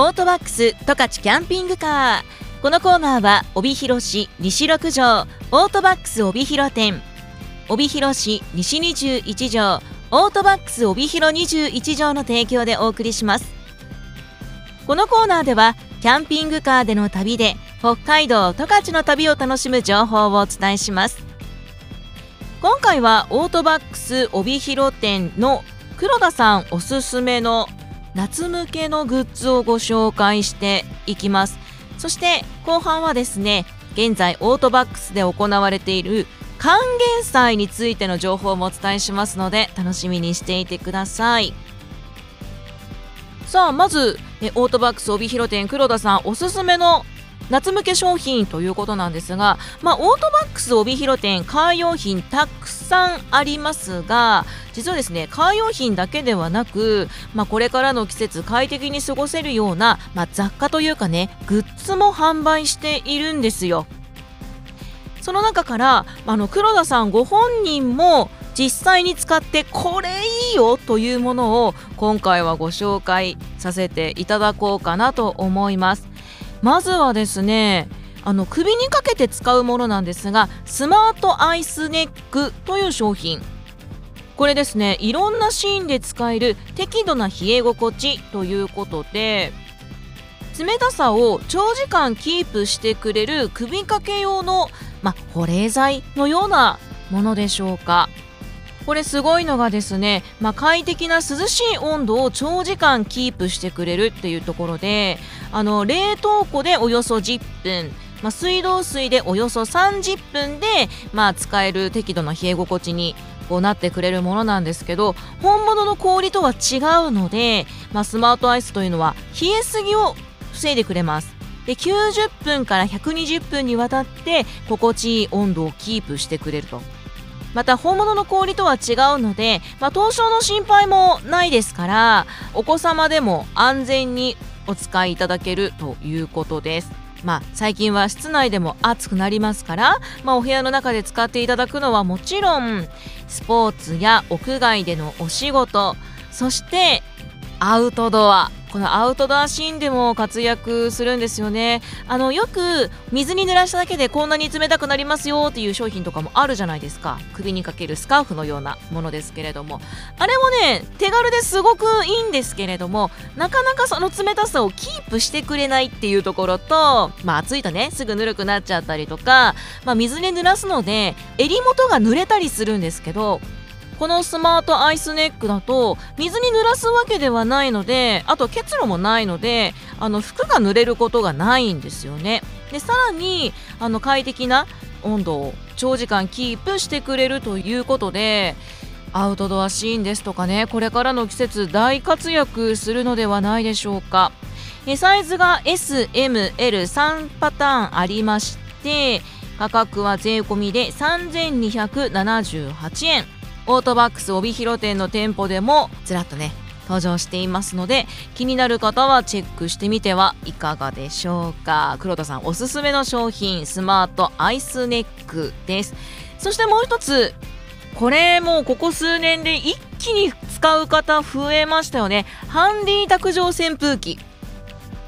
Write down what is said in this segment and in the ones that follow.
オートバックス十勝キャンピングカー。このコーナーは帯広市西6条オートバックス帯広店帯広市西21条オートバックス帯広21条の提供でお送りします。このコーナーではキャンピングカーでの旅で北海道十勝の旅を楽しむ情報をお伝えします。今回はオートバックス帯広店の黒田さんおすすめの夏向けのグッズをご紹介していきます。そして後半はですね現在オートバックスで行われている還元祭についての情報もお伝えしますので楽しみにしていてください。さあまずオートバックス帯広店黒田さんおすすめの夏向け商品ということなんですが、まあ、オートバックス帯広店カー用品たくさんありますが実はですねカー用品だけではなく、まあ、これからの季節快適に過ごせるような、まあ、雑貨というかねグッズも販売しているんですよ。その中からあの黒田さんご本人も実際に使ってこれいいよというものを今回はご紹介させていただこうかなと思います。まずはですねあの首にかけて使うものなんですがスマートアイスネックという商品。これですねいろんなシーンで使える適度な冷え心地ということで冷たさを長時間キープしてくれる首掛け用の、ま保冷剤のようなものでしょうか。これすごいのがですね、まあ、快適な涼しい温度を長時間キープしてくれるっていうところであの冷凍庫でおよそ10分まあ、水道水でおよそ30分で、まあ、使える適度な冷え心地にこうなってくれるものなんですけど本物の氷とは違うので、まあ、スマートアイスというのは冷えすぎを防いでくれます。で90分から120分にわたって心地いい温度をキープしてくれると。また本物の氷とは違うので、まあ、凍傷の心配もないですからお子様でも安全にお使いいただけるということです。まあ、最近は室内でも暑くなりますから、まあ、お部屋の中で使っていただくのはもちろんスポーツや屋外でのお仕事そしてアウトドア。このアウトドアシーンでも活躍するんですよね。あのよく水に濡らしただけでこんなに冷たくなりますよっていう商品とかもあるじゃないですか。首にかけるスカーフのようなものですけれども。あれもね手軽ですごくいいんですけれどもなかなかその冷たさをキープしてくれないっていうところとまあ暑いとねすぐぬるくなっちゃったりとか、まあ、水で濡らすので襟元が濡れたりするんですけどこのスマートアイスネックだと水に濡らすわけではないのであと結露もないのであの服が濡れることがないんですよね。でさらにあの快適な温度を長時間キープしてくれるということでアウトドアシーンですとかねこれからの季節大活躍するのではないでしょうか。サイズが SML3 パターンありまして価格は税込みで3278円。オートバックス帯広店の店舗でもずらっとね登場していますので気になる方はチェックしてみてはいかがでしょうか。黒田さんおすすめの商品スマートアイスネックです。そしてもう一つこれもうここ数年で一気に使う方増えましたよね。ハンディ卓上扇風機。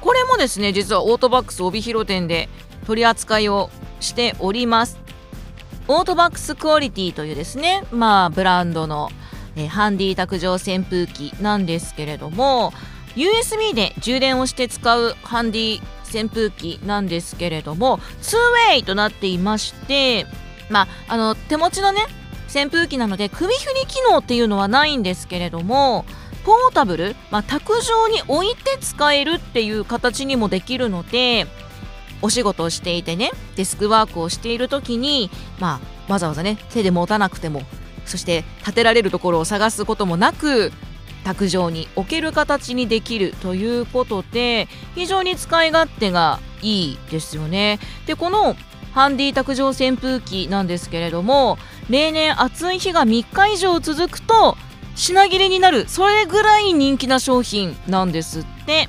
これもですね実はオートバックス帯広店で取り扱いをしております。オートバックスクオリティというですねまあブランドの、え、ハンディ卓上扇風機なんですけれども USB で充電をして使うハンディ扇風機なんですけれども 2way となっていましてまああの手持ちのね扇風機なので首振り機能っていうのはないんですけれどもポータブル、まあ、卓上に置いて使えるっていう形にもできるのでお仕事をしていてねデスクワークをしている時に、まあ、わざわざね手で持たなくてもそして立てられるところを探すこともなく卓上に置ける形にできるということで非常に使い勝手がいいですよね。でこのハンディ卓上扇風機なんですけれども例年暑い日が3日以上続くと品切れになるそれぐらい人気な商品なんですって。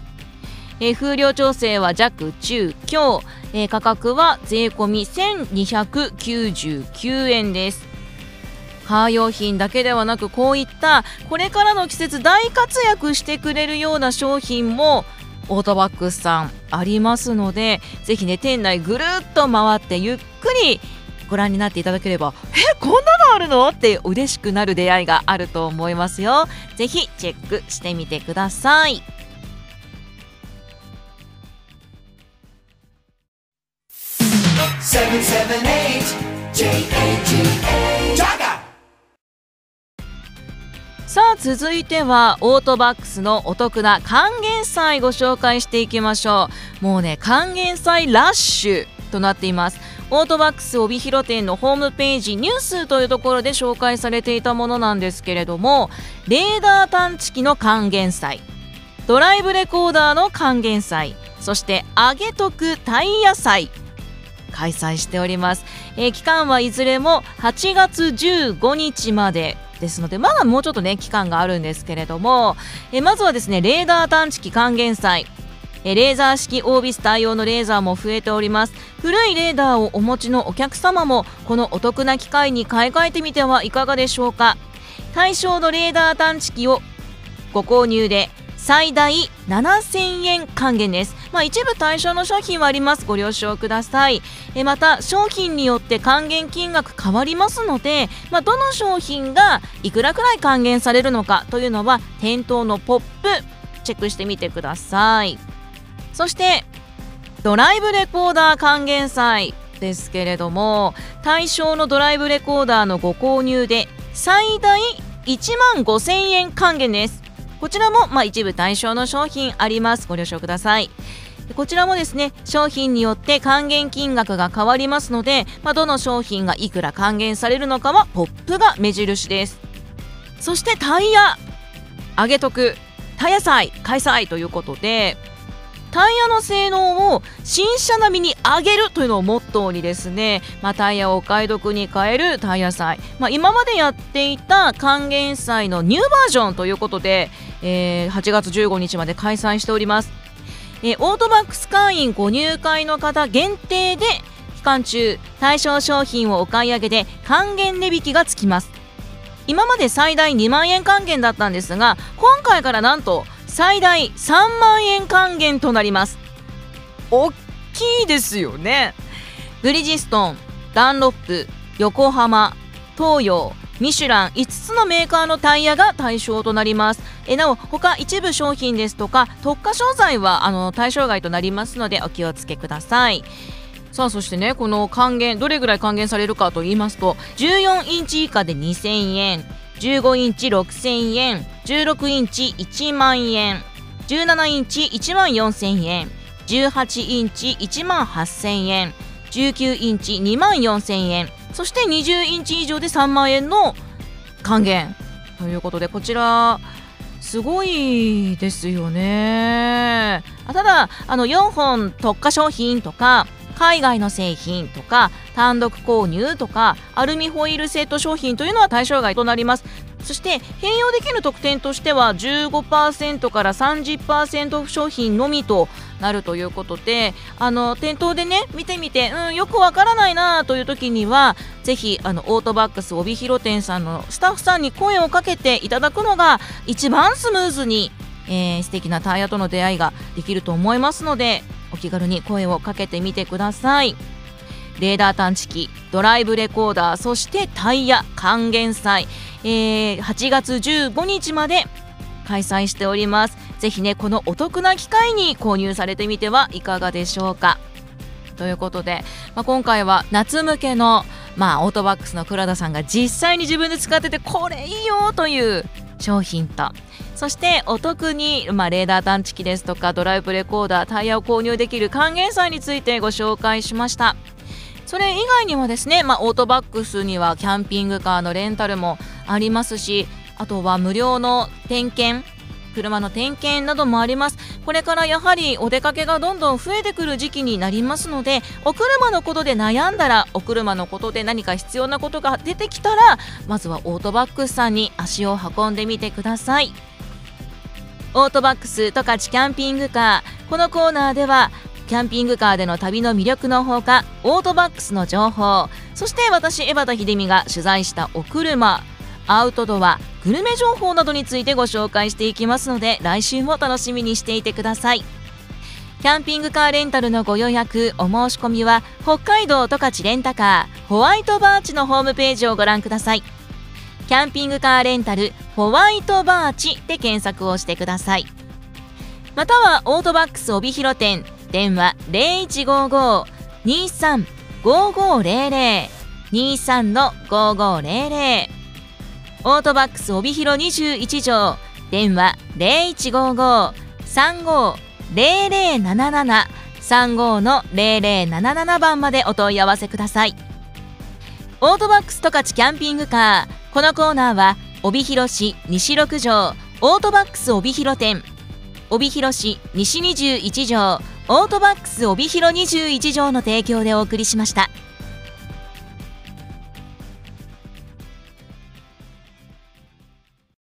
えー、風量調整は弱中強、えー、価格は税込み1299円です。カー用品だけではなくこういったこれからの季節大活躍してくれるような商品もオートバックスさんありますのでぜひね店内ぐるっと回ってゆっくりご覧になっていただければえこんなのあるの？って嬉しくなる出会いがあると思いますよ。ぜひチェックしてみてください。さあ続いてはオートバックスのお得な還元祭ご紹介していきましょう。もうね還元祭ラッシュとなっています。オートバックス帯広店のホームページニュースというところで紹介されていたものなんですけれどもレーダー探知機の還元祭ドライブレコーダーの還元祭そして揚げ得タイヤ祭。開催しております、えー、期間はいずれも8月15日までですのでまだもうちょっとね期間があるんですけれども、えまずはですねレーダー探知機還元祭。レーザー式オービス対応のレーザーも増えております。古いレーダーをお持ちのお客様もこのお得な機会に買い替えてみてはいかがでしょうか。対象のレーダー探知機をご購入で最大7000円還元です、まあ、一部対象の商品はあります。ご了承ください。えまた商品によって還元金額変わりますので、まあ、どの商品がいくらくらい還元されるのかというのは店頭のポップチェックしてみてください。そしてドライブレコーダー還元祭ですけれども対象のドライブレコーダーのご購入で最大1万5000円還元です。こちらもま一部対象の商品あります。ご了承ください。こちらもですね商品によって還元金額が変わりますので、まあ、どの商品がいくら還元されるのかはポップが目印です。そしてタイヤ上げとくタイヤ祭開催ということでタイヤの性能を新車並みに上げるというのをモットーにですね、まあ、タイヤをお買い得に変えるタイヤ祭、まあ、今までやっていた還元祭のニューバージョンということで、えー、8月15日まで開催しております、えー、オートバックス会員ご入会の方限定で期間中対象商品をお買い上げで還元値引きがつきます。今まで最大2万円還元だったんですが今回からなんと最大3万円還元となります。大きいですよね。ブリヂストンダンロップ横浜東洋ミシュラン5つのメーカーのタイヤが対象となります。えなお他一部商品ですとか特化商材はあの対象外となりますのでお気をつけください。さあそしてねこの還元どれぐらい還元されるかと言いますと14インチ以下で2000円。15インチ6000円16インチ1万円17インチ1万4000円18インチ1万8000円19インチ2万4000円そして20インチ以上で3万円の還元ということでこちらすごいですよね。ただあの4本特化商品とか海外の製品とか単独購入とかアルミホイールセット商品というのは対象外となります。そして併用できる特典としては15%から30%オフ商品のみとなるということであの店頭でね見てみて、うん、よくわからないなという時にはぜひあのオートバックス帯広店さんのスタッフさんに声をかけていただくのが一番スムーズに、えー、素敵なタイヤとの出会いができると思いますのでお気軽に声をかけてみてください。レーダー探知機ドライブレコーダーそしてタイヤ還元祭、えー、8月15日まで開催しております。ぜひねこのお得な機会に購入されてみてはいかがでしょうか。ということで、まあ、今回は夏向けの、まあ、オートバックスの倉田さんが実際に自分で使っててこれいいよという商品とそしてお得に、まあ、レーダー探知機ですとかドライブレコーダータイヤを購入できる還元祭についてご紹介しました。それ以外にもですね、まあ、オートバックスにはキャンピングカーのレンタルもありますしあとは無料の点検車の点検などもあります。これからやはりお出かけがどんどん増えてくる時期になりますのでお車のことで悩んだらお車のことで何か必要なことが出てきたらまずはオートバックスさんに足を運んでみてください。オートバックス十勝キャンピングカー。このコーナーではキャンピングカーでの旅の魅力のほかオートバックスの情報。そして私江端秀美が取材したお車。アウトドアグルメ情報などについてご紹介していきますので来週も楽しみにしていてください。キャンピングカーレンタルのご予約お申し込みは北海道十勝レンタカーホワイトバーチのホームページをご覧ください。キャンピングカーレンタルホワイトバーチで検索をしてください。またはオートバックス帯広店。電話0155-23-5500 23の5500オートバックス帯広21条。電話0155-35-0077 35の0077番までお問い合わせください。オートバックス十勝キャンピングカー。このコーナーは帯広市西6条オートバックス帯広店帯広市西21条オートバックス帯広21条の提供でお送りしました。